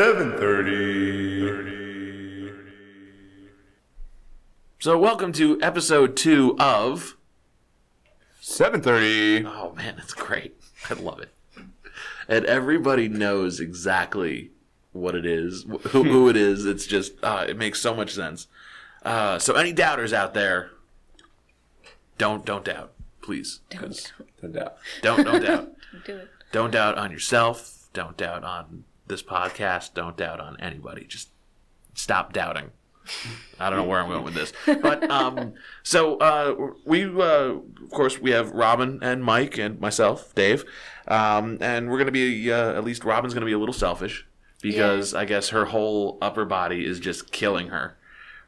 7:30. So, welcome to episode two of. 7:30. Oh man, it's great. I love it. And everybody knows exactly what it is, who, who it is. It's just, uh, it makes so much sense. Uh, so, any doubters out there, don't don't doubt, please. 'cause- No doubt. Don't don't doubt. Do it. Don't doubt on yourself. Don't doubt on this podcast. Don't doubt on anybody. Just stop doubting. I don't know where I'm going with this, but um, so uh, we uh, of course we have Robin and Mike and myself, Dave, um, and we're gonna be uh, at least Robin's gonna be a little selfish because I guess her whole upper body is just killing her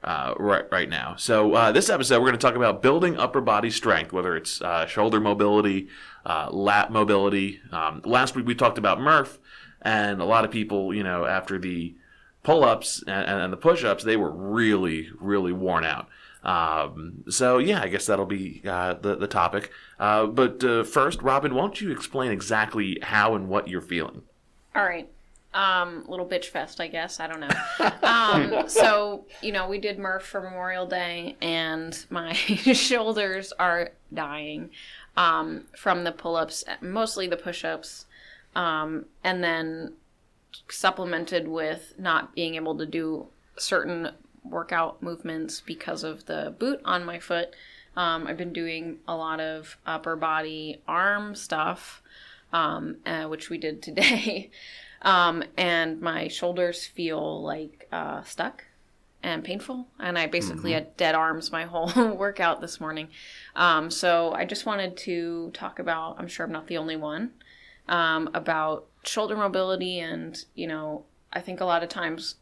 uh, right right now. So uh, this episode, we're going to talk about building upper body strength, whether it's uh, shoulder mobility, uh, lat mobility. Um, last week we talked about Murph, and a lot of people, you know, after the pull-ups and, and the push-ups, they were really, really worn out. Um, so yeah, I guess that'll be uh, the the topic. Uh, but uh, first, Robin, won't you explain exactly how and what you're feeling? All right. Um, little bitch fest, I guess. I don't know. Um, so you know, we did Murph for Memorial Day, and my shoulders are dying um, from the pull-ups, mostly the push-ups, um, and then supplemented with not being able to do certain workout movements because of the boot on my foot. Um, I've been doing a lot of upper body arm stuff, um, uh, which we did today. um, and my shoulders feel like uh, stuck and painful. And I basically had dead arms my whole workout this morning. Um, so I just wanted to talk about, I'm sure I'm not the only one, um, about shoulder mobility. And, you know, I think a lot of times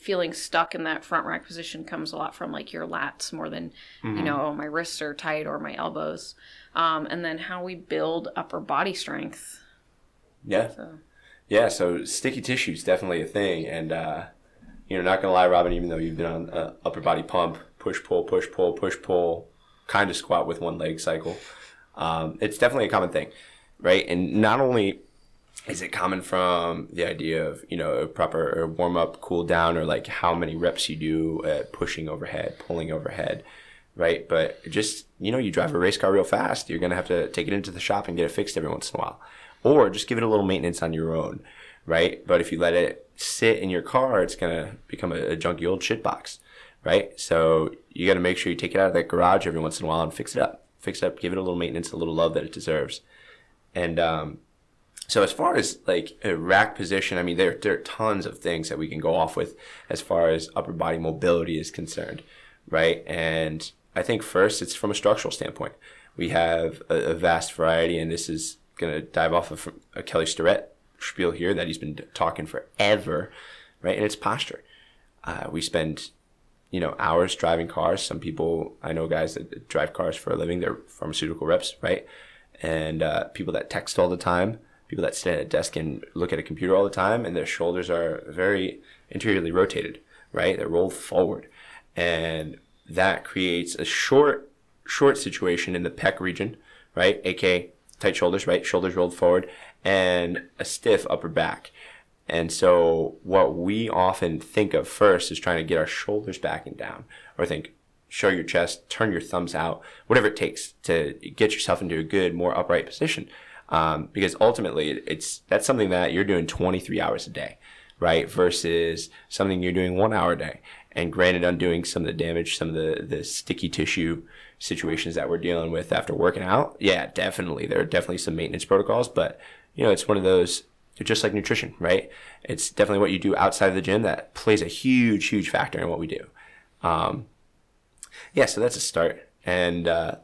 feeling stuck in that front rack position comes a lot from like your lats more than, you know, oh, my wrists are tight or my elbows. Um, and then how we build upper body strength. Yeah. So, Yeah, so sticky tissue is definitely a thing, and uh, you know, not gonna lie, Robin. Even though you've been on uh, upper body pump, push pull, push pull, push pull, kind of squat with one leg cycle, um, it's definitely a common thing, right? And not only is it common from the idea of you know a proper warm up, cool down, or like how many reps you do at pushing overhead, pulling overhead, right? But just you know, you drive a mm. race car real fast, you're gonna have to take it into the shop and get it fixed every once in a while, or just give it a little maintenance on your own, right? But if you let it sit in your car, it's gonna become a, a junky old shit box, right? So you got to make sure you take it out of that garage every once in a while and fix it up, fix it up, give it a little maintenance, a little love that it deserves, and um, so as far as like a rack position, I mean there there are tons of things that we can go off with as far as upper body mobility is concerned, right? And I think first it's from a structural standpoint. We have a, a vast variety, and this is gonna dive off of a Kelly Starrett spiel here that he's been talking forever, right? And it's posture. Uh, we spend you know hours driving cars. Some people I know guys that drive cars for a living. They're pharmaceutical reps, right? And uh, people that text all the time people that sit at a desk and look at a computer all the time and their shoulders are very interiorly rotated, right? They're rolled forward. And that creates a short, short situation in the pec region, right? AK tight shoulders, right? Shoulders rolled forward and a stiff upper back. And so what we often think of first is trying to get our shoulders back and down or think, show your chest, turn your thumbs out, whatever it takes to get yourself into a good, more upright position. Um, because ultimately it's that's something that you're doing 23 hours a day right? Versus something you're doing one hour a day. And granted undoing some of the damage some of the the sticky tissue situations that we're dealing with after working out yeah definitely. There are definitely some maintenance protocols but you know it's one of those just like nutrition right? It's definitely what you do outside of the gym that plays a huge huge factor in what we do. Um, yeah so that's a start and uh,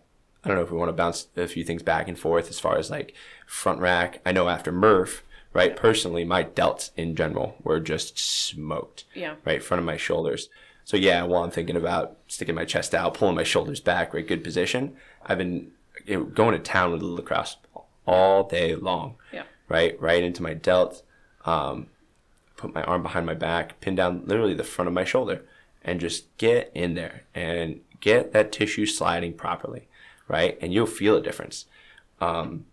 I don't know if we want to bounce a few things back and forth as far as like front rack. I know after Murph, right? Personally, my delts in general were just smoked. Yeah. Right, front of my shoulders. So yeah, while I'm thinking about sticking my chest out, pulling my shoulders back, right, good position. I've been you know, going to town with the lacrosse all day long. Yeah. Right, right into my delt. Um, put my arm behind my back, pin down literally the front of my shoulder, and just get in there and get that tissue sliding properly right? And you'll feel a difference. Um,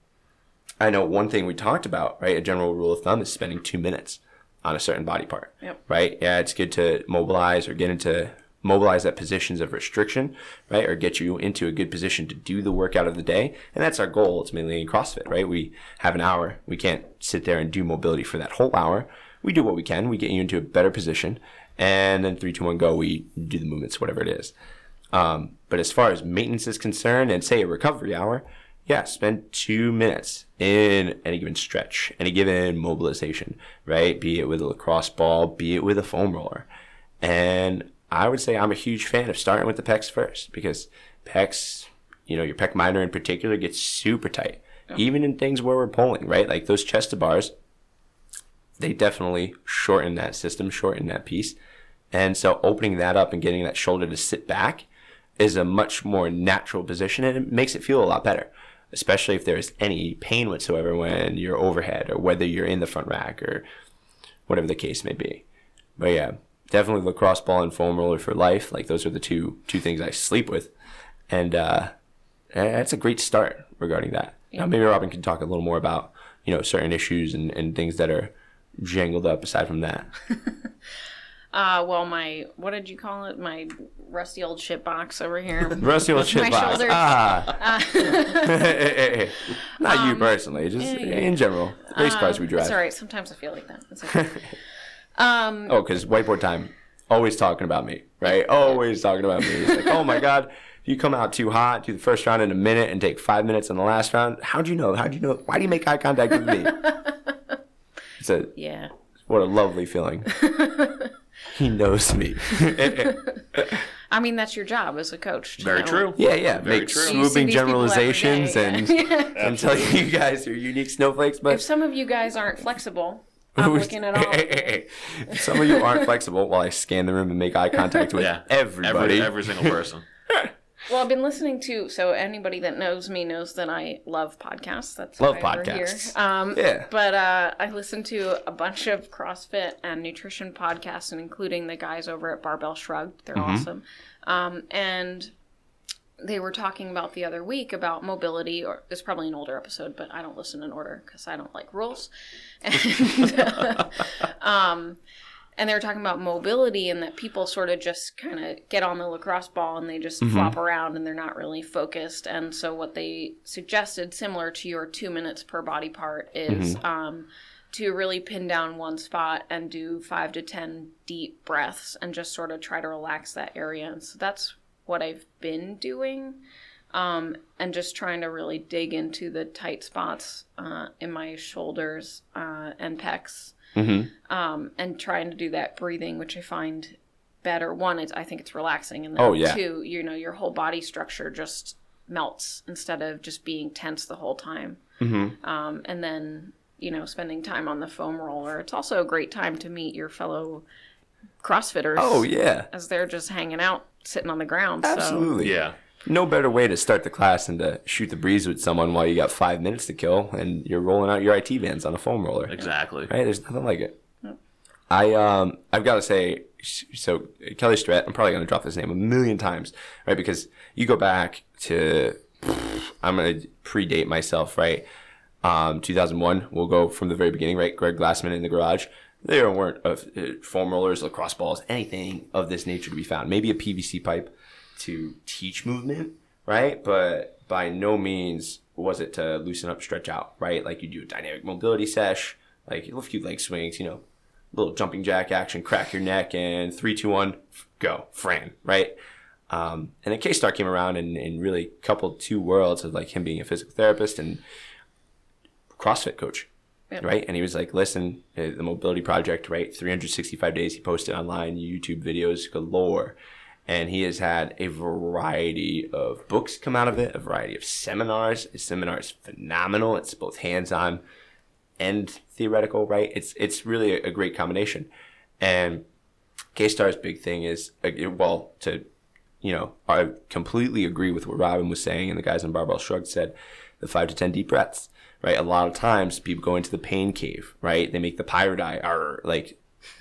I know one thing we talked about, right? A general rule of thumb is spending two minutes on a certain body part. Yep. Right? Yeah, it's good to mobilize or get into mobilize that positions of restriction, right? Or get you into a good position to do the workout of the day. And that's our goal ultimately in CrossFit, right? We have an hour. We can't sit there and do mobility for that whole hour. We do what we can. We get you into a better position. And then three, two, one, go. We do the movements, whatever it is. Um, but as far as maintenance is concerned, and say a recovery hour, yeah, spend two minutes in any given stretch, any given mobilization, right? Be it with a lacrosse ball, be it with a foam roller. And I would say I'm a huge fan of starting with the pecs first because pecs, you know, your pec minor in particular gets super tight. Even in things where we're pulling, right? Like those chest to bars, they definitely shorten that system, shorten that piece. And so opening that up and getting that shoulder to sit back is a much more natural position and it makes it feel a lot better, especially if there's any pain whatsoever when you're overhead or whether you're in the front rack or whatever the case may be. But yeah, definitely lacrosse ball and foam roller for life. Like those are the two two things I sleep with. And uh that's a great start regarding that. Now maybe Robin can talk a little more about, you know, certain issues and, and things that are jangled up aside from that. Uh, well, my what did you call it? My rusty old shit box over here. Rusty old shit My box. shoulders. Ah. Not you personally, just Um, yeah, yeah. in general. Race cars we drive. It's all right. Sometimes I feel like that. It's okay. um, Oh, because whiteboard time, always talking about me, right? Always talking about me. It's like, oh my god, if you come out too hot, do the first round in a minute and take five minutes in the last round. How'd you know? How'd you know? Why do you make eye contact with me? It's a yeah. what a lovely feeling. He knows me. I mean, that's your job as a coach. to Very know. true. yeah, yeah. Very Make true. You see swooping these people every generalizations day. and and tell you guys are unique snowflakes, but if some of you guys aren't flexible, I'm looking at all. Hey, hey, hey. If some of you aren't flexible while I scan the room and make eye contact with Yeah. everybody. Every, every single person. Well, I've been listening to so anybody that knows me knows that I love podcasts. That's Love why we're podcasts. Here. Um, Yeah. But uh, I listen to a bunch of CrossFit and nutrition podcasts, and including the guys over at Barbell Shrugged. They're Mm-hmm. awesome. Um, and they were talking about the other week about mobility, or it's probably an older episode, but I don't listen in order because I don't like rules. And, um, and they were talking about mobility and that people sort of just kind of get on the lacrosse ball and they just flop around and they're not really focused. And so what they suggested, similar to your two minutes per body part, is um, to really pin down one spot and do five to ten deep breaths and just sort of try to relax that area. And so that's what I've been doing. Um, and just trying to really dig into the tight spots uh, in my shoulders uh, and pecs Mm-hmm. um, and trying to do that breathing, which I find better. One, it's, I think it's relaxing, and then Oh, yeah. two, you know, your whole body structure just melts instead of just being tense the whole time. Mm-hmm. Um, and then, you know, spending time on the foam roller. It's also a great time to meet your fellow CrossFitters. Oh yeah, as they're just hanging out, sitting on the ground. So absolutely. Yeah. No better way to start the class than to shoot the breeze with someone while you got five minutes to kill and you're rolling out your IT bands on a foam roller. Exactly. Right? There's nothing like it. I um I've got to say so Kelly Starrett I'm probably gonna drop this name a million times right because you go back to I'm gonna predate myself right um 2001 we'll go from the very beginning right Greg Glassman in the garage there weren't uh, foam rollers lacrosse balls anything of this nature to be found maybe a PVC pipe to teach movement right but by no means was it to loosen up stretch out right like you do a dynamic mobility sesh like a few leg swings you know little jumping jack action, crack your neck, and three, two, one, go, Fran, right? Um, and then K Star came around and, and really coupled two worlds of like him being a physical therapist and CrossFit coach, Yep. right? And he was like, listen, uh, the mobility project, right? 365 days he posted online, YouTube videos galore. And he has had a variety of books come out of it, a variety of seminars. His seminar is phenomenal. It's both hands on and theoretical, right? It's it's really a, great combination. And K Star's big thing is uh, well to you know I completely agree with what Robin was saying and the guys on Barbell Shrug said the five to ten deep breaths, right? A lot of times people go into the pain cave, right? They make the pyro die or like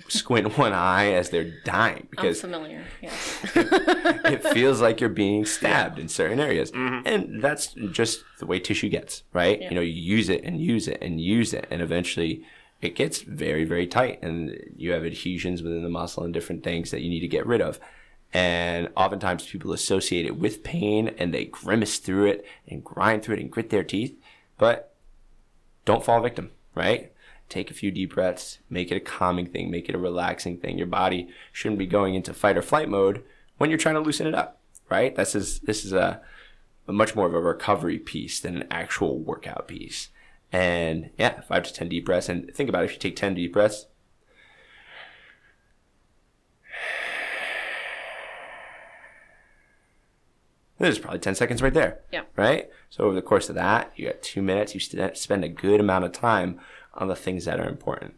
squint one eye as they're dying I'm because familiar. Yes. it feels like you're being stabbed in certain areas. Mm-hmm. And that's just the way tissue gets, right? You know, you use it and use it and use it, and eventually it gets very, very tight and you have adhesions within the muscle and different things that you need to get rid of. And oftentimes people associate it with pain and they grimace through it and grind through it and grit their teeth. But don't fall victim, right? Take a few deep breaths, make it a calming thing, make it a relaxing thing. Your body shouldn't be going into fight or flight mode when you're trying to loosen it up, right? This is this is a, a much more of a recovery piece than an actual workout piece. And yeah, five to ten deep breaths. And think about it, if you take ten deep breaths, There's probably 10 seconds right there. Yeah. Right? So over the course of that, you got two minutes. You spend a good amount of time on the things that are important.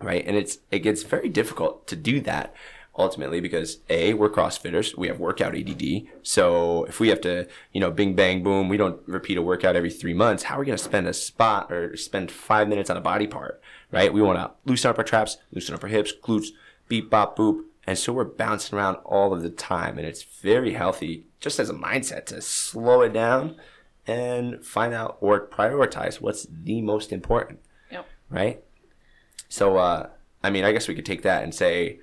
Right? And it's it gets very difficult to do that ultimately because a we're crossfitters we have workout add so if we have to you know bing bang boom we don't repeat a workout every three months how are we going to spend a spot or spend five minutes on a body part right we want to loosen up our traps loosen up our hips glutes beep bop boop and so we're bouncing around all of the time and it's very healthy just as a mindset to slow it down and find out or prioritize what's the most important. Right so uh i mean i guess we could take that and say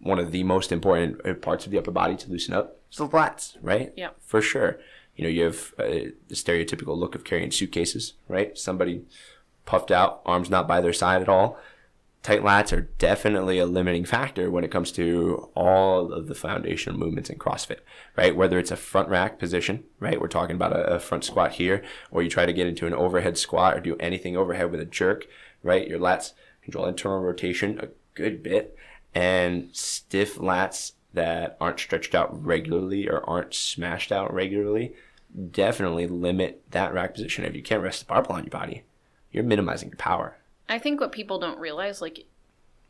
one of the most important uh, parts of the upper body to loosen up is the lats, right? Yeah. For sure. You know, you have uh, the stereotypical look of carrying suitcases, right? Somebody puffed out, arms not by their side at all. Tight lats are definitely a limiting factor when it comes to all of the foundational movements in CrossFit, right? Whether it's a front rack position, right? We're talking about a, a front squat here, or you try to get into an overhead squat or do anything overhead with a jerk, right? Your lats control internal rotation a good bit and stiff lats that aren't stretched out regularly or aren't smashed out regularly definitely limit that rack position. If you can't rest the barbell on your body, you're minimizing your power. I think what people don't realize, like,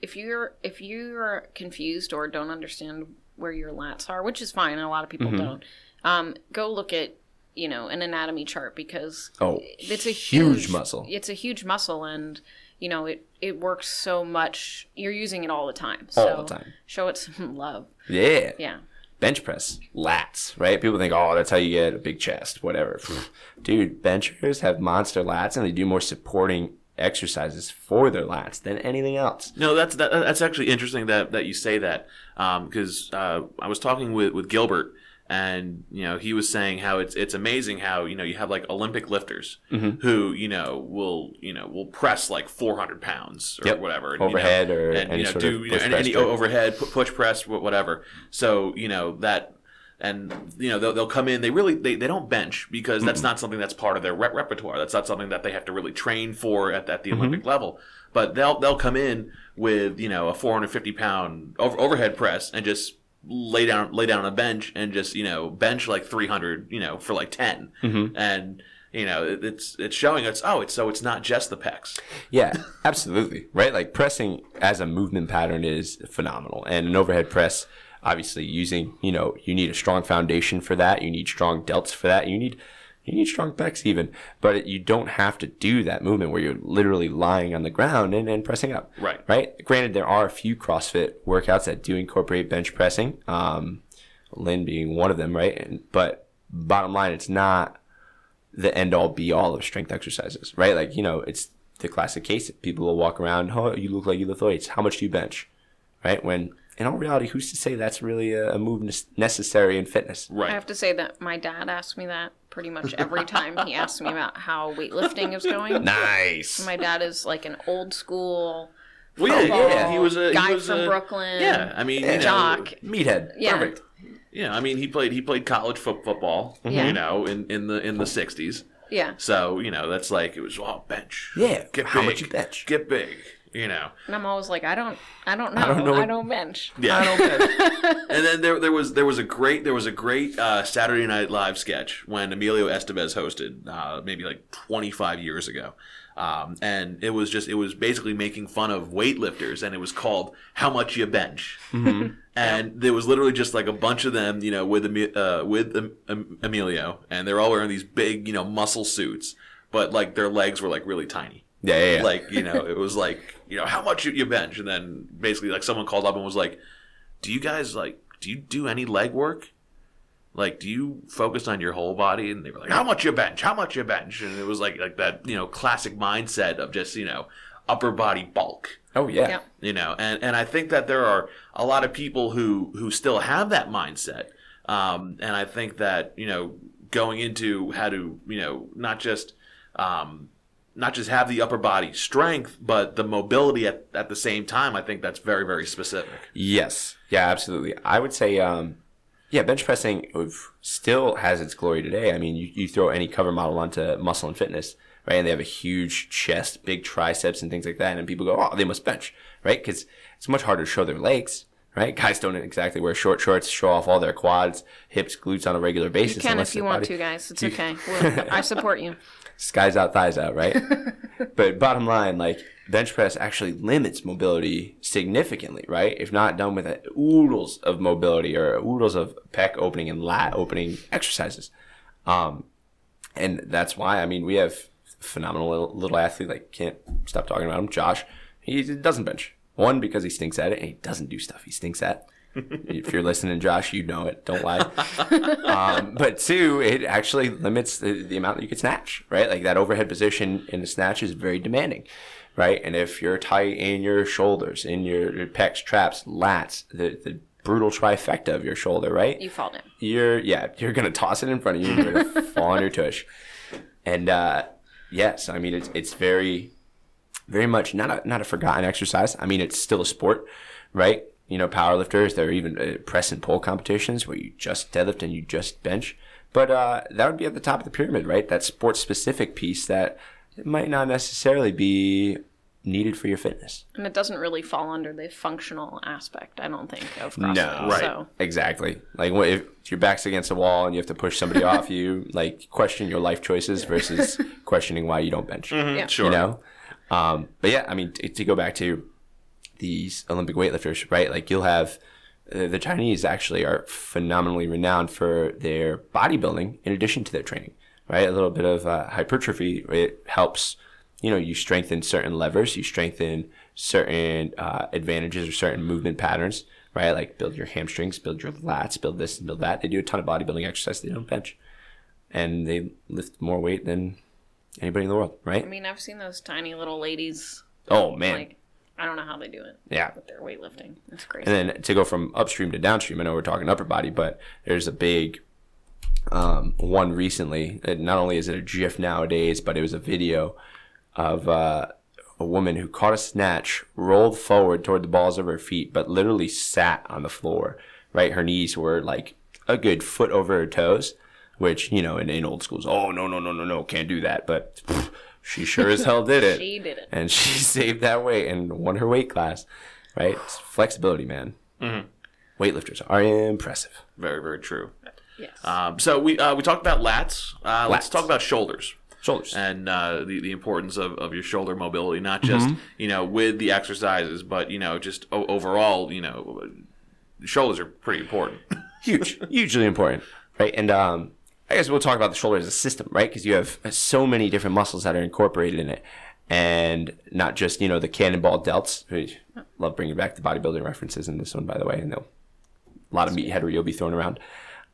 if you're if you're confused or don't understand where your lats are, which is fine, a lot of people Mm-hmm. don't, um, go look at you know an anatomy chart because Oh, it's a huge huge, muscle. It's a huge muscle, and you know it it works so much. You're using it all the time. So All the time. Show it some love. Yeah. Yeah. Bench press, lats, right? People think, oh, that's how you get a big chest, whatever. Dude, benchers have monster lats and they do more supporting exercises for their lats than anything else. No, that's that, that's actually interesting that, that you say that because uh, I was talking with, with Gilbert and you know he was saying how it's it's amazing how you know you have like Olympic lifters Mm-hmm. who you know will you know will press like 400 pounds or Yep. whatever and, you know, Overhead or and any you know sort do of you know, any, press any jerk. overhead push press whatever. So you know that and you know they'll, they'll come in they really they, they don't bench because that's not something that's part of their rep- repertoire that's not something that they have to really train for at, at the Mm-hmm. olympic level but they'll they'll come in with you know a 450 pound over, overhead press and just lay down lay down on a bench and just you know bench like 300 you know for like 10 Mm-hmm. and you know it, it's it's showing us oh it's so it's not just the pecs Yeah, absolutely. Right? Like pressing as a movement pattern is phenomenal. And an overhead press, obviously using, you know, you need a strong foundation for that. You need strong delts for that. You need you need strong pecs even. But you don't have to do that movement where you're literally lying on the ground and, and pressing up. Right. Right? Granted, there are a few CrossFit workouts that do incorporate bench pressing. Um, Lynne being one of them, right? And, but bottom line, it's not the end all be all of strength exercises, right? Like, you know, it's the classic case. That people will walk around, oh, you look like you lift weights. How much do you bench? Right? When in all reality, who's to say that's really a, a move necessary in fitness? right I have to say that my dad asked me that pretty much every time he asks me about how weightlifting is going. Nice. My dad is like an old school well, yeah, football yeah, he was a guy he was from a, Brooklyn. yeah i mean you know, jock. Meathead. Yeah. Perfect. Yeah, I mean he played he played college fo- football, mm-hmm. Yeah. you know, in, in the in the sixties. Yeah. So you know that's like it was oh bench. Yeah, get how big, much you bench? Get big, you know. And I'm always like, I don't, I don't know, I don't know I don't bench. Yeah. I don't bench. and then there there was there was a great there was a great uh, Saturday Night Live sketch when Emilio Estevez hosted uh, maybe like 25 years ago. Um, and it was just it was basically making fun of weightlifters and it was called how much you bench and there was literally just like a bunch of them you know with Emi- uh, with em- em- Emilio and they're all wearing these big you know muscle suits but like their legs were like really tiny Yeah, yeah, yeah. like you know it was like you know how much you, you bench? And then basically like someone called up and was like do you guys like do you do any leg work? Like do you focus on your whole body? And they were like how much you bench? How much you bench? And it was like like that you know classic mindset of just you know upper body bulk. Oh yeah. Yeah. you know and and i think that there are a lot of people who who still have that mindset. Um and i think that you know going into how to you know not just um not just have the upper body strength but the mobility at, at the same time i think that's very very specific Yes. Yeah, absolutely. I would say, um, yeah, bench pressing still has its glory today. I mean, you, you throw any cover model onto Muscle and Fitness, right? And they have a huge chest, big triceps, and things like that. And people go, oh, they must bench, right? Because it's much harder to show their legs, right? Guys don't exactly wear short shorts, show off all their quads, hips, glutes on a regular basis. You can if you want body- to, guys. It's okay. We'll, I support you. Skies out, thighs out, right? but bottom line, like bench press actually limits mobility significantly, right? If not done with a oodles of mobility or oodles of pec opening and lat opening exercises. Um, and that's why, I mean, we have phenomenal little, little athlete, like can't stop talking about him, Josh. He doesn't bench. One, because he stinks at it, and he doesn't do stuff he stinks at. If you're listening, Josh, you know it. Don't lie. um, but two, it actually limits the, the amount that you can snatch, right? Like that overhead position in the snatch is very demanding, right? And if you're tight in your shoulders, in your, your pecs, traps, lats, the, the brutal trifecta of your shoulder, right? You fall down. You're, yeah, you're going to toss it in front of you. You're going to fall on your tush. And, uh, yes, I mean, it's, it's very, very much not a, not a forgotten exercise. I mean, it's still a sport, right? You know, powerlifters, there are even uh, press and pull competitions where you just deadlift and you just bench. But uh, that would be at the top of the pyramid, right? That sports specific piece that might not necessarily be needed for your fitness. And it doesn't really fall under the functional aspect, I don't think, of CrossFit. No, Right. So Exactly. Like if your back's against a wall and you have to push somebody off you, like question your life choices versus questioning why you don't bench. yeah. sure You know? Um, but yeah, I mean, t- to go back to these Olympic weightlifters, right? Like you'll have uh, the Chinese actually are phenomenally renowned for their bodybuilding in addition to their training, right? A little bit of uh, hypertrophy it helps. You know, you strengthen certain levers, you strengthen certain uh, advantages or certain movement patterns, right? Like build your hamstrings, build your lats, build this and build that. They do a ton of bodybuilding exercise. They don't bench, and they lift more weight than anybody in the world, right? I mean, I've seen those tiny little ladies. Oh man, Like, I don't know how they do it. Yeah. With their weightlifting. It's crazy. and then to go from upstream to downstream, I know we're talking upper body, but there's a big um, one recently. It, not only is it a GIF nowadays, but it was a video of uh, a woman who caught a snatch, rolled forward toward the balls of her feet, but literally sat on the floor. Right, her knees were like a good foot over her toes, which you know in, in old schools, oh no no no no no, can't do that. But pff, she sure as hell did it she did it. and she saved that weight and won her weight class. Right? It's flexibility, man. Weightlifters are impressive. very very true Yes. um, so we uh, we talked about lats uh, let's talk about shoulders Shoulders. and uh, the the importance of, of your shoulder mobility, not just you know with the exercises, but you know just o- overall, you know, shoulders are pretty important. Huge, hugely important, right? And um, I guess we'll talk about the shoulder as a system, right? Because you have so many different muscles that are incorporated in it, and not just you know the cannonball delts. which- Love bringing back the bodybuilding references in this one, by the way. And a lot of meatheadery will be thrown around.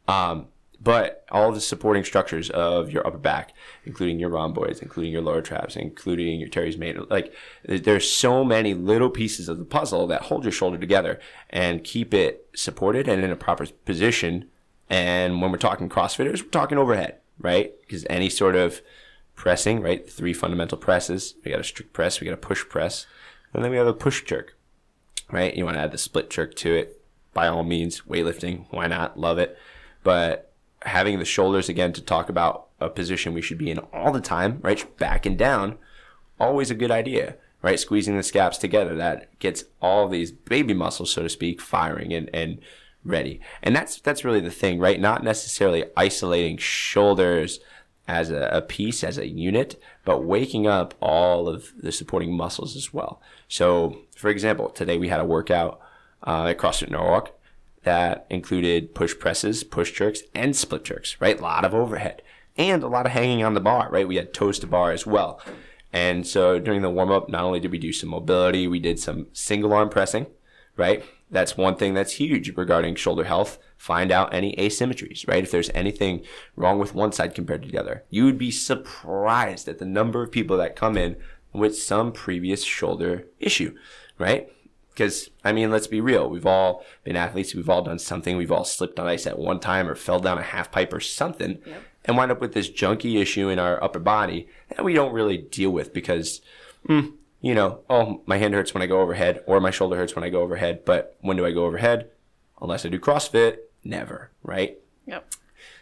Um, but all the supporting structures of your upper back, including your rhomboids, including your lower traps, including your teres major, like there's so many little pieces of the puzzle that hold your shoulder together and keep it supported and in a proper position. And when we're talking CrossFitters, we're talking overhead, right? Because any sort of pressing, right? Three fundamental presses. We got a strict press, we got a push press, and then we have a push jerk, right? You want to add the split jerk to it. By all means, weightlifting, why not? Love it. But having the shoulders again to talk about a position we should be in all the time, right? Back and down, always a good idea, right? Squeezing the scaps together that gets all these baby muscles, so to speak, firing and, and ready. And that's that's really the thing, right? Not necessarily isolating shoulders as a, a piece, as a unit, but waking up all of the supporting muscles as well. So, for example, today we had a workout uh, at CrossFit Norwalk that included push presses, push jerks, and split jerks, right? A lot of overhead and a lot of hanging on the bar, right? We had toes to bar as well. And so during the warm up, not only did we do some mobility, we did some single arm pressing, right? That's one thing that's huge regarding shoulder health. Find out any asymmetries, right? If there's anything wrong with one side compared to the other, you would be surprised at the number of people that come in with some previous shoulder issue, right? Because, I mean, let's be real. We've all been athletes. We've all done something. We've all slipped on ice at one time or fell down a half pipe or something Yep. and wind up with this junky issue in our upper body that we don't really deal with because, mm, you know, oh, my hand hurts when I go overhead or my shoulder hurts when I go overhead. But when do I go overhead? Unless I do CrossFit, never, right? Yep.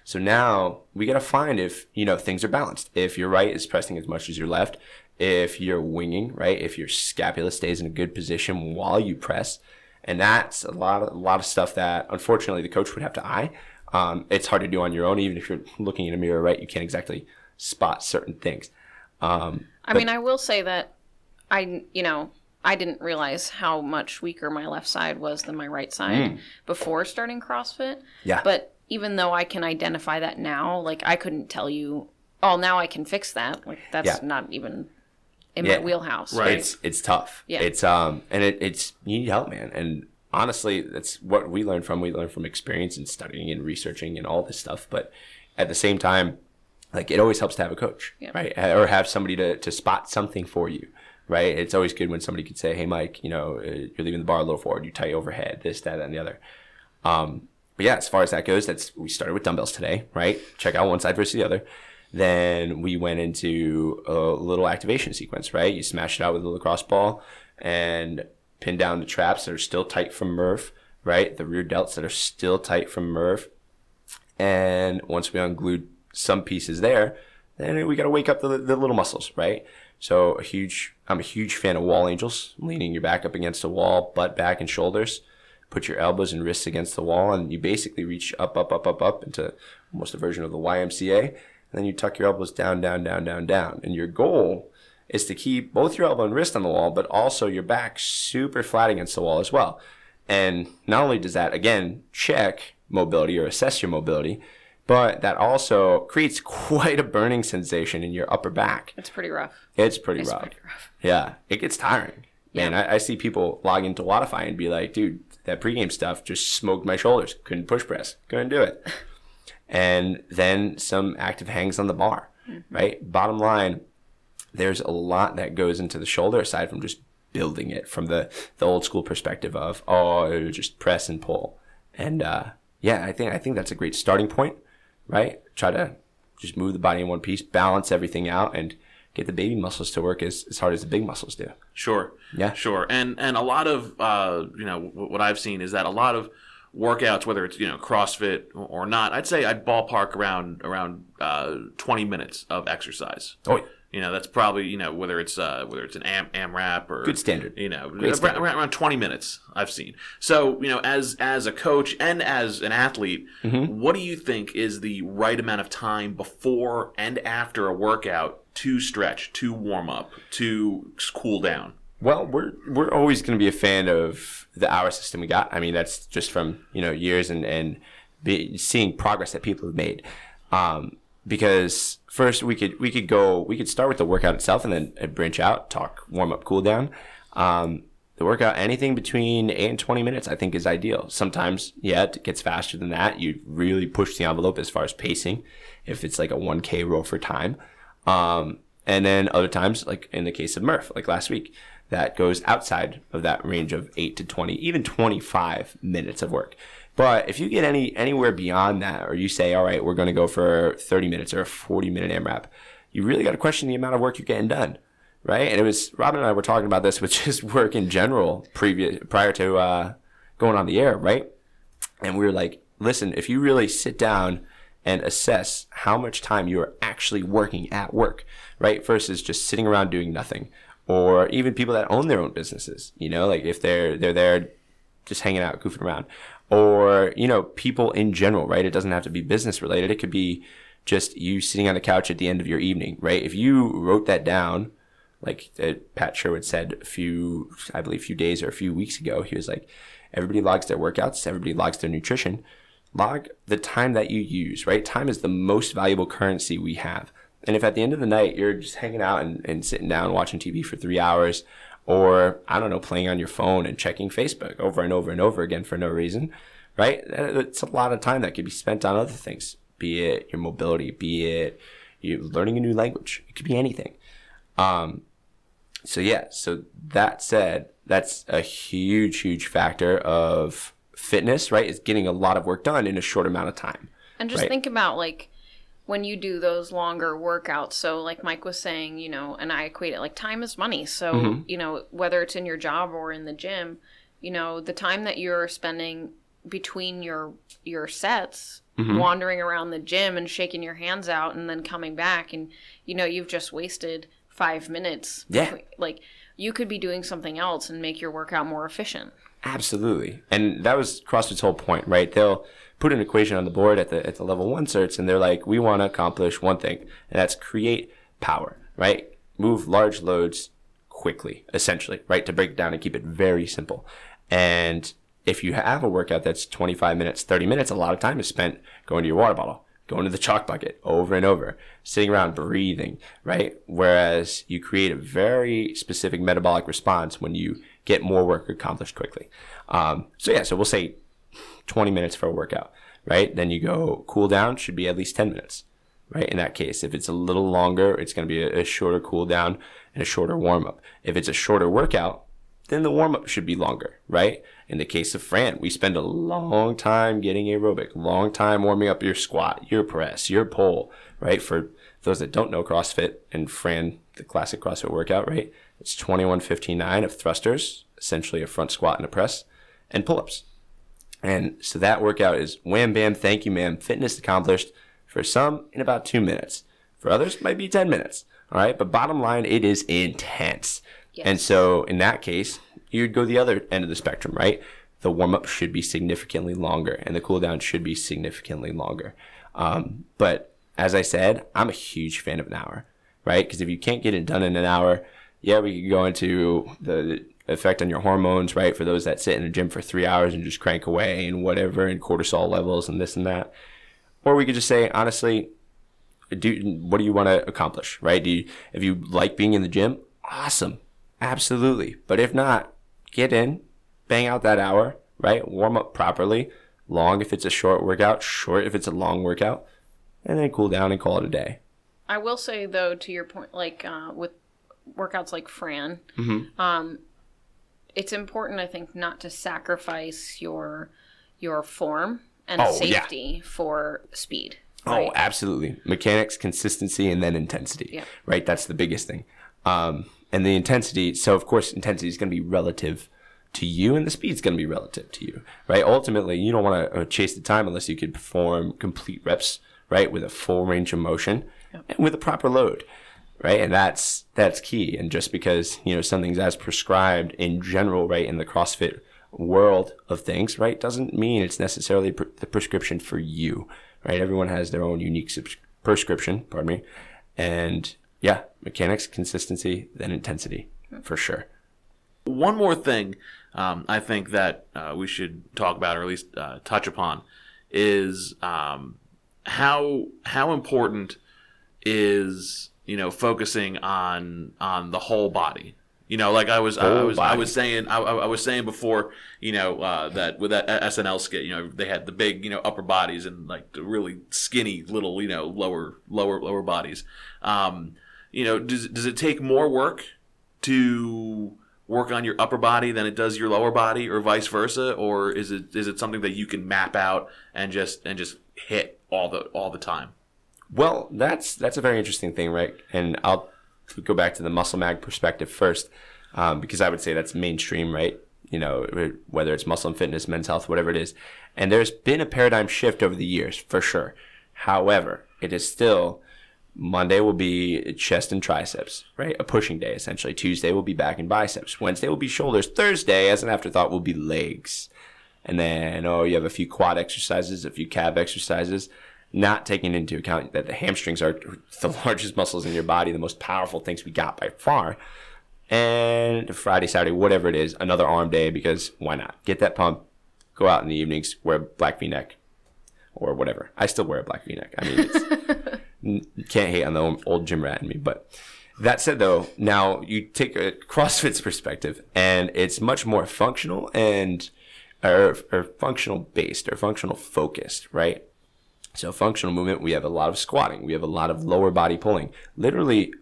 So now we got to find if, you know, things are balanced. If your right is pressing as much as your left, if you're winging, right? If your scapula stays in a good position while you press. And that's a lot of, a lot of stuff that unfortunately the coach would have to eye. Um, it's hard to do on your own. Even if you're looking in a mirror, right? You can't exactly spot certain things. Um, I mean, I will say that I, you know, I didn't realize how much weaker my left side was than my right side before starting CrossFit. Mm. Yeah. But even though I can identify that now, like I couldn't tell you, oh, now I can fix that. Like that's Yeah. not even in Yeah. my wheelhouse. Right. It's it's tough. Yeah. It's um and it, it's you need help, man. And honestly, that's what we learn from. We learn from experience and studying and researching and all this stuff. But at the same time, like it always helps to have a coach, Yeah. right? Or have somebody to to spot something for you, right? It's always good when somebody could say, "Hey, Mike, you know, uh, you're leaving the bar a little forward. You tight overhead. This, that, and the other." Um, but yeah, as far as that goes, that's we started with dumbbells today, right? Check out one side versus the other. Then we went into a little activation sequence, right? You smash it out with a lacrosse ball and pin down the traps that are still tight from Murph, right? The rear delts that are still tight from Murph. And once we unglued some pieces there, then we got to wake up the, the little muscles, right? So a huge, I'm a huge fan of wall angels, leaning your back up against the wall, butt, back, and shoulders. Put your elbows and wrists against the wall, and you basically reach up, up, up, up, up into almost a version of the YMCA. And then you tuck your elbows down, down, down, down, down. And your goal is to keep both your elbow and wrist on the wall, but also your back super flat against the wall as well. And not only does that, again, check mobility or assess your mobility, but that also creates quite a burning sensation in your upper back. It's pretty rough. It's pretty It's rough. pretty rough. Yeah, it gets tiring. Man, Yeah. I, I see people log into Wodify and be like, dude, that pregame stuff just smoked my shoulders. Couldn't push press. Couldn't do it. and then some active hangs on the bar, Mm-hmm. right? Bottom line, there's a lot that goes into the shoulder aside from just building it from the, the old school perspective of, oh, just press and pull. And uh, yeah, I think I think that's a great starting point, right? Try to just move the body in one piece, balance everything out, and get the baby muscles to work as, as hard as the big muscles do. Sure. Yeah. Sure. And and a lot of uh, you know w- what I've seen is that a lot of workouts, whether it's you know CrossFit or not, I'd say I'd ballpark around around uh, 20 minutes of exercise. Oh, yeah. You know, that's probably you know whether it's uh, whether it's an AM, AMRAP or Good standard. You know, around, standard. around, around 20 minutes I've seen. So you know, as as a coach and as an athlete, Mm-hmm. what do you think is the right amount of time before and after a workout to stretch, to warm up, to cool down? Well, we're we're always going to be a fan of the hour system we got. I mean, that's just from you know years and and be, seeing progress that people have made. Um, because first we could we could go we could start with the workout itself and then branch out, talk warm up, cool down. Um, the workout anything between eight and twenty minutes I think is ideal. Sometimes yeah, it gets faster than that. You really push the envelope as far as pacing. If it's like a one k row for time. Um, and then other times, like in the case of Murph, like last week, that goes outside of that range of eight to twenty, even twenty-five minutes of work. But if you get any anywhere beyond that, or you say, all right, we're going to go for thirty minutes or a forty-minute AMRAP, you really got to question the amount of work you're getting done, right? And it was Robin and I were talking about this with just work in general previous prior to uh, going on the air, right? And we were like, listen, if you really sit down and assess how much time you are actually working at work, right? Versus just sitting around doing nothing. Or even people that own their own businesses, you know, like if they're they're there just hanging out, goofing around. Or, you know, people in general, right? It doesn't have to be business related. It could be just you sitting on the couch at the end of your evening, right? If you wrote that down, like uh, Pat Sherwood said a few, I believe, a few days or a few weeks ago, he was like, everybody logs their workouts, everybody logs their nutrition. Log the time that you use, right? Time is the most valuable currency we have. And if at the end of the night you're just hanging out and, and sitting down watching TV for three hours, or I don't know, playing on your phone and checking Facebook over and over and over again for no reason, right? It's a lot of time that could be spent on other things, be it your mobility, be it you learning a new language. It could be anything. Um, so yeah, so that said, that's a huge, huge factor of fitness, right? Is getting a lot of work done in a short amount of time. And just Right. think about like when you do those longer workouts. So, like Mike was saying, you know, and I equate it like time is money. So, Mm-hmm. you know, whether it's in your job or in the gym, you know, the time that you're spending between your your sets Mm-hmm. wandering around the gym and shaking your hands out and then coming back and you know you've just wasted five minutes Yeah. between- like you could be doing something else and make your workout more efficient Absolutely. And that was CrossFit's whole point, right? They'll put an equation on the board at the at the level one certs and they're like, we want to accomplish one thing, and that's create power, right? Move large loads quickly, essentially, right? To break it down and keep it very simple. And if you have a workout that's 25 minutes, 30 minutes, a lot of time is spent going to your water bottle, going to the chalk bucket over and over, sitting around breathing, right? Whereas you create a very specific metabolic response when you get more work accomplished quickly. Um, so yeah, so we'll say 20 minutes for a workout, right? Then you go cool down should be at least 10 minutes, right? In that case, if it's a little longer, it's going to be a, a shorter cool down and a shorter warm up. If it's a shorter workout, then the warm up should be longer, right? In the case of Fran, we spend a long time getting aerobic, long time warming up your squat, your press, your pull, right? For those that don't know CrossFit and Fran, the classic CrossFit workout, right? It's 2159 of thrusters, essentially a front squat and a press, and pull ups. And so that workout is wham bam, thank you, ma'am. Fitness accomplished for some in about two minutes. For others, it might be 10 minutes. All right. But bottom line, it is intense. Yes. And so in that case, you'd go the other end of the spectrum, right? The warm up should be significantly longer and the cool down should be significantly longer. Um, but as I said, I'm a huge fan of an hour, right? Because if you can't get it done in an hour, yeah, we could go into the effect on your hormones, right? For those that sit in the gym for three hours and just crank away and whatever, and cortisol levels and this and that. Or we could just say, honestly, do what do you want to accomplish, right? Do you, if you like being in the gym, awesome, absolutely. But if not, get in, bang out that hour, right? Warm up properly, long if it's a short workout, short if it's a long workout, and then cool down and call it a day. I will say though, to your point, like uh, with workouts like Fran, Mm-hmm. um, it's important I think not to sacrifice your your form and Oh, yeah. safety for speed. Oh, absolutely. Mechanics, consistency, and then intensity. Yeah. Right? That's the biggest thing. Um, and the intensity, so of course, intensity is going to be relative to you, and the speed's going to be relative to you. Right? Ultimately, you don't want to chase the time unless you can perform complete reps, right, with a full range of motion and with a proper load. Right, and that's that's key. And just because you know something's as prescribed in general, right, in the CrossFit world of things, right, doesn't mean it's necessarily the prescription for you, right? Everyone has their own unique subs- prescription, pardon me, and yeah, mechanics, consistency, then intensity, for sure. One more thing um, I think that uh, we should talk about, or at least uh, touch upon, is um, how how important is you know focusing on on the whole body. You know, like I was, I was, I was saying, I, I I was saying before, you know, uh, that with that SNL skit, you know, they had the big, you know, upper bodies and like the really skinny little, you know, lower, lower, lower bodies. Um, you know, does does it take more work to work on your upper body than it does your lower body, or vice versa, or is it is it something that you can map out and just and just hit all the all the time? Well, that's that's a very interesting thing, right? And I'll go back to the muscle mag perspective first, um, because I would say that's mainstream, right? You know, whether it's muscle and fitness, men's health, whatever it is. And there's been a paradigm shift over the years, for sure. However, it is still Monday will be chest and triceps, right? A pushing day, essentially. Tuesday will be back and biceps. Wednesday will be shoulders. Thursday, as an afterthought, will be legs. And then, oh, you have a few quad exercises, a few calf exercises, not taking into account that the hamstrings are the largest muscles in your body, the most powerful things we got by far. And Friday, Saturday, whatever it is, another arm day because why not? Get that pump, go out in the evenings, wear a black v neck or whatever. I still wear a black v neck. I mean, it's, can't hate on the old, gym rat in me. But that said, though, now you take a CrossFit's perspective and it's much more functional and or, or functional based or functional focused, right? So functional movement, we have a lot of squatting, we have a lot of lower body pulling. Literally,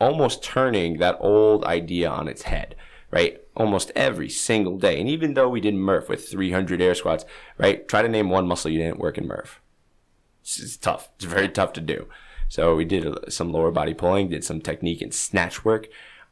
almost turning that old idea on its head, right? Almost every single day. And even though we did Murph with 300 air squats, right? Try to name one muscle you didn't work in Murph. It's, tough. It's very tough to do. So we did uh, some lower body pulling, did some technique and snatch work.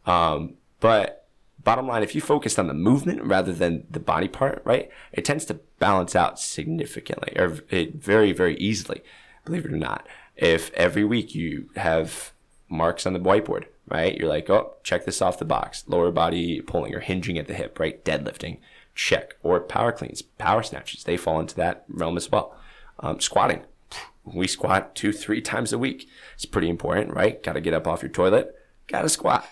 Um, but bottom line, if you focused on the movement rather than the body part, right, it tends to balance out significantly or it very, very easily, believe it or not. If every week you have marks on the whiteboard, right, you're like, oh, check this off the box. Lower body pulling or hinging at the hip, right, deadlifting, check. Or power cleans, power snatches, they fall into that realm as well. Um, squatting, we squat two, three times a week. It's pretty important, right? Got to get up off your toilet, got to squat.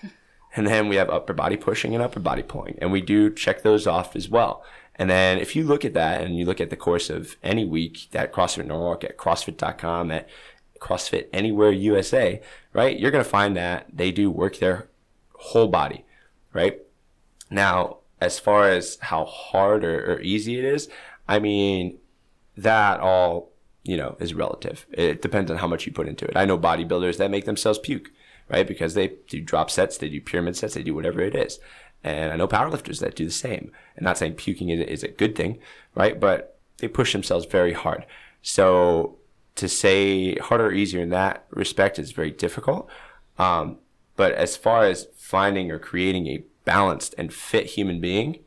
And then we have upper body pushing and upper body pulling. And we do check those off as well. And then if you look at that and you look at the course of any week at CrossFit Norwalk, at CrossFit.com, at CrossFit Anywhere USA, right? You're going to find that they do work their whole body, right? Now, as far as how hard or, or easy it is, I mean, that all, you know, is relative. It depends on how much you put into it. I know bodybuilders that make themselves puke right? Because they do drop sets, they do pyramid sets, they do whatever it is. And I know powerlifters that do the same. And not saying puking is, a good thing, right? But they push themselves very hard. So to say harder or easier in that respect is very difficult. Um, but as far as finding or creating a balanced and fit human being,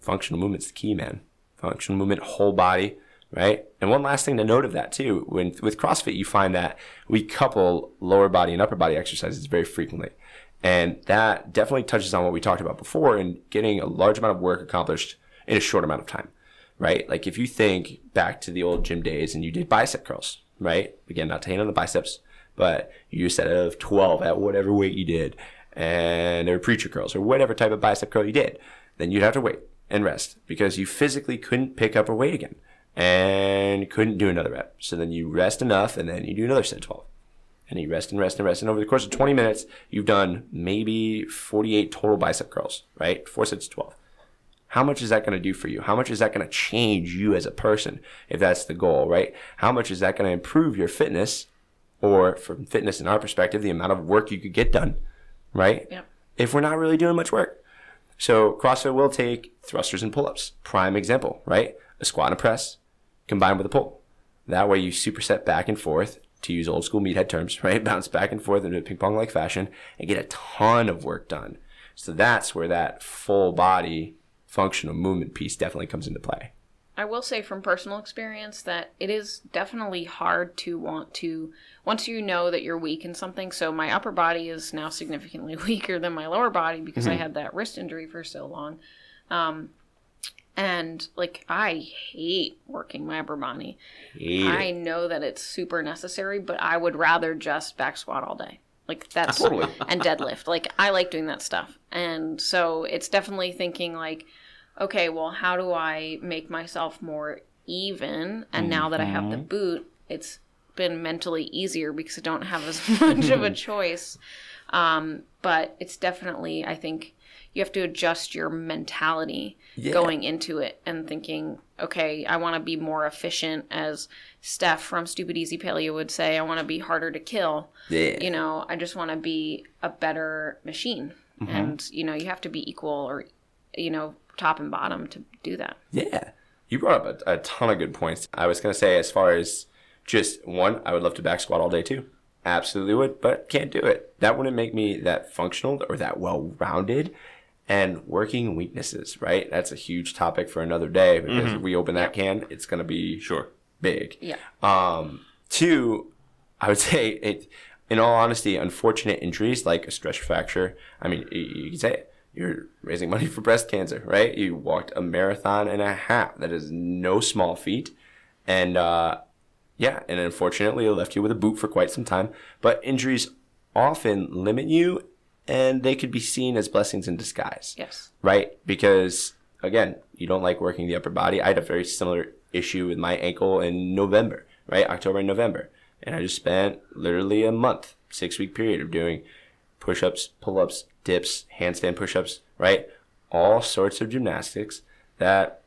functional movement's the key, man. Functional movement, whole body, right? And one last thing to note of that too, when with CrossFit, you find that we couple lower body and upper body exercises very frequently. And that definitely touches on what we talked about before in getting a large amount of work accomplished in a short amount of time, right? Like if you think back to the old gym days and you did bicep curls, right? Again, not to hate on the biceps, but you a set of 12 at whatever weight you did and or preacher curls or whatever type of bicep curl you did, then you'd have to wait and rest because you physically couldn't pick up a weight again and couldn't do another rep. So then you rest enough and then you do another set of 12. And you rest and rest and rest. And over the course of 20 minutes, you've done maybe 48 total bicep curls, right? Four sets of 12. How much is that going to do for you? How much is that going to change you as a person if that's the goal, right? How much is that going to improve your fitness or from fitness in our perspective, the amount of work you could get done, right? Yep. If we're not really doing much work. So CrossFit will take thrusters and pull-ups. Prime example, right? A squat and a press, combined with a pull. That way you superset back and forth to use old school meathead terms, right? Bounce back and forth in a ping pong like fashion and get a ton of work done. So that's where that full body functional movement piece definitely comes into play. I will say from personal experience that it is definitely hard to want to once you know that you're weak in something. So my upper body is now significantly weaker than my lower body because mm-hmm. I had that wrist injury for so long. Um, and like I hate working my upper body. I know that it's super necessary, but I would rather just back squat all day. Like that's totally. and deadlift. Like I like doing that stuff. And so it's definitely thinking like, okay, well, how do I make myself more even? And mm-hmm. now that I have the mm-hmm. boot, it's been mentally easier because I don't have as much of a choice. Um, but it's definitely, I think, you have to adjust your mentality yeah. going into it and thinking, okay, I want to be more efficient, as Steph from Stupid Easy Paleo would say. I want to be harder to kill. Yeah. You know, I just want to be a better machine. Mm-hmm. And, you know, you have to be equal or, you know, top and bottom to do that. Yeah. You brought up a, a ton of good points. I was going to say, as far as just one, I would love to back squat all day too. Absolutely would, but can't do it. That wouldn't make me that functional or that well rounded and working weaknesses, right? That's a huge topic for another day because mm-hmm. if we open that can, it's going to be sure big. Yeah. Um, two, I would say it. In all honesty, unfortunate injuries like a stress fracture. I mean, you, you can say it. You're raising money for breast cancer, right? You walked a marathon and a half. That is no small feat, and uh, yeah, and unfortunately, it left you with a boot for quite some time. But injuries often limit you and they could be seen as blessings in disguise. Yes. Right? Because again, you don't like working the upper body. I had a very similar issue with my ankle in November, right? October and November. And I just spent literally a month, six week period of doing push ups, pull ups, dips, handstand push ups, right? All sorts of gymnastics that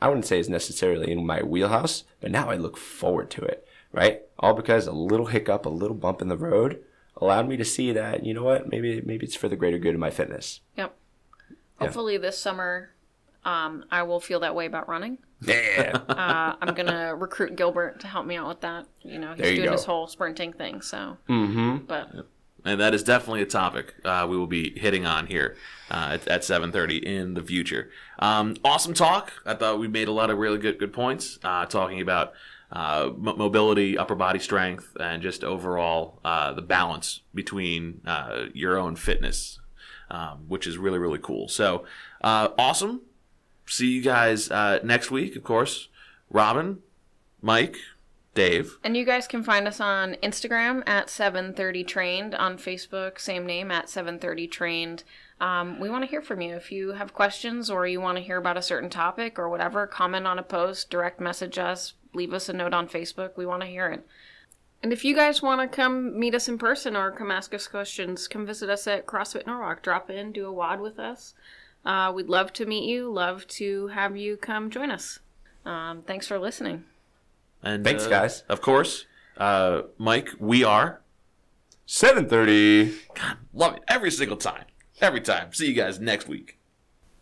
I wouldn't say is necessarily in my wheelhouse, but now I look forward to it, right? All because a little hiccup, a little bump in the road allowed me to see that you know what maybe maybe it's for the greater good of my fitness. Yep. Hopefully this summer, um, I will feel that way about running. Yeah. Uh, I'm gonna recruit Gilbert to help me out with that. You know, he's There you doing go. this whole sprinting thing. So, mm-hmm. but and that is definitely a topic uh, we will be hitting on here uh, at, at 7.30 in the future um, awesome talk i thought we made a lot of really good good points uh, talking about uh, mobility upper body strength and just overall uh, the balance between uh, your own fitness um, which is really really cool so uh, awesome see you guys uh, next week of course robin mike dave and you guys can find us on Instagram at 730 trained, on Facebook same name at 730 trained. Um, we want to hear from you. If you have questions or you want to hear about a certain topic or whatever, comment on a post, direct message us, leave us a note on Facebook. We want to hear it. And if you guys want to come meet us in person or come ask us questions, come visit us at CrossFit Norwalk. Drop in, do a WOD with us. Uh, we'd love to meet you. Love to have you come join us. Um, thanks for listening. and Thanks, uh, guys. of course uh, mike we are Seven thirty. God, love it every single time. Every time. See you guys next week.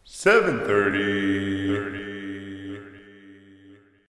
Seven thirty.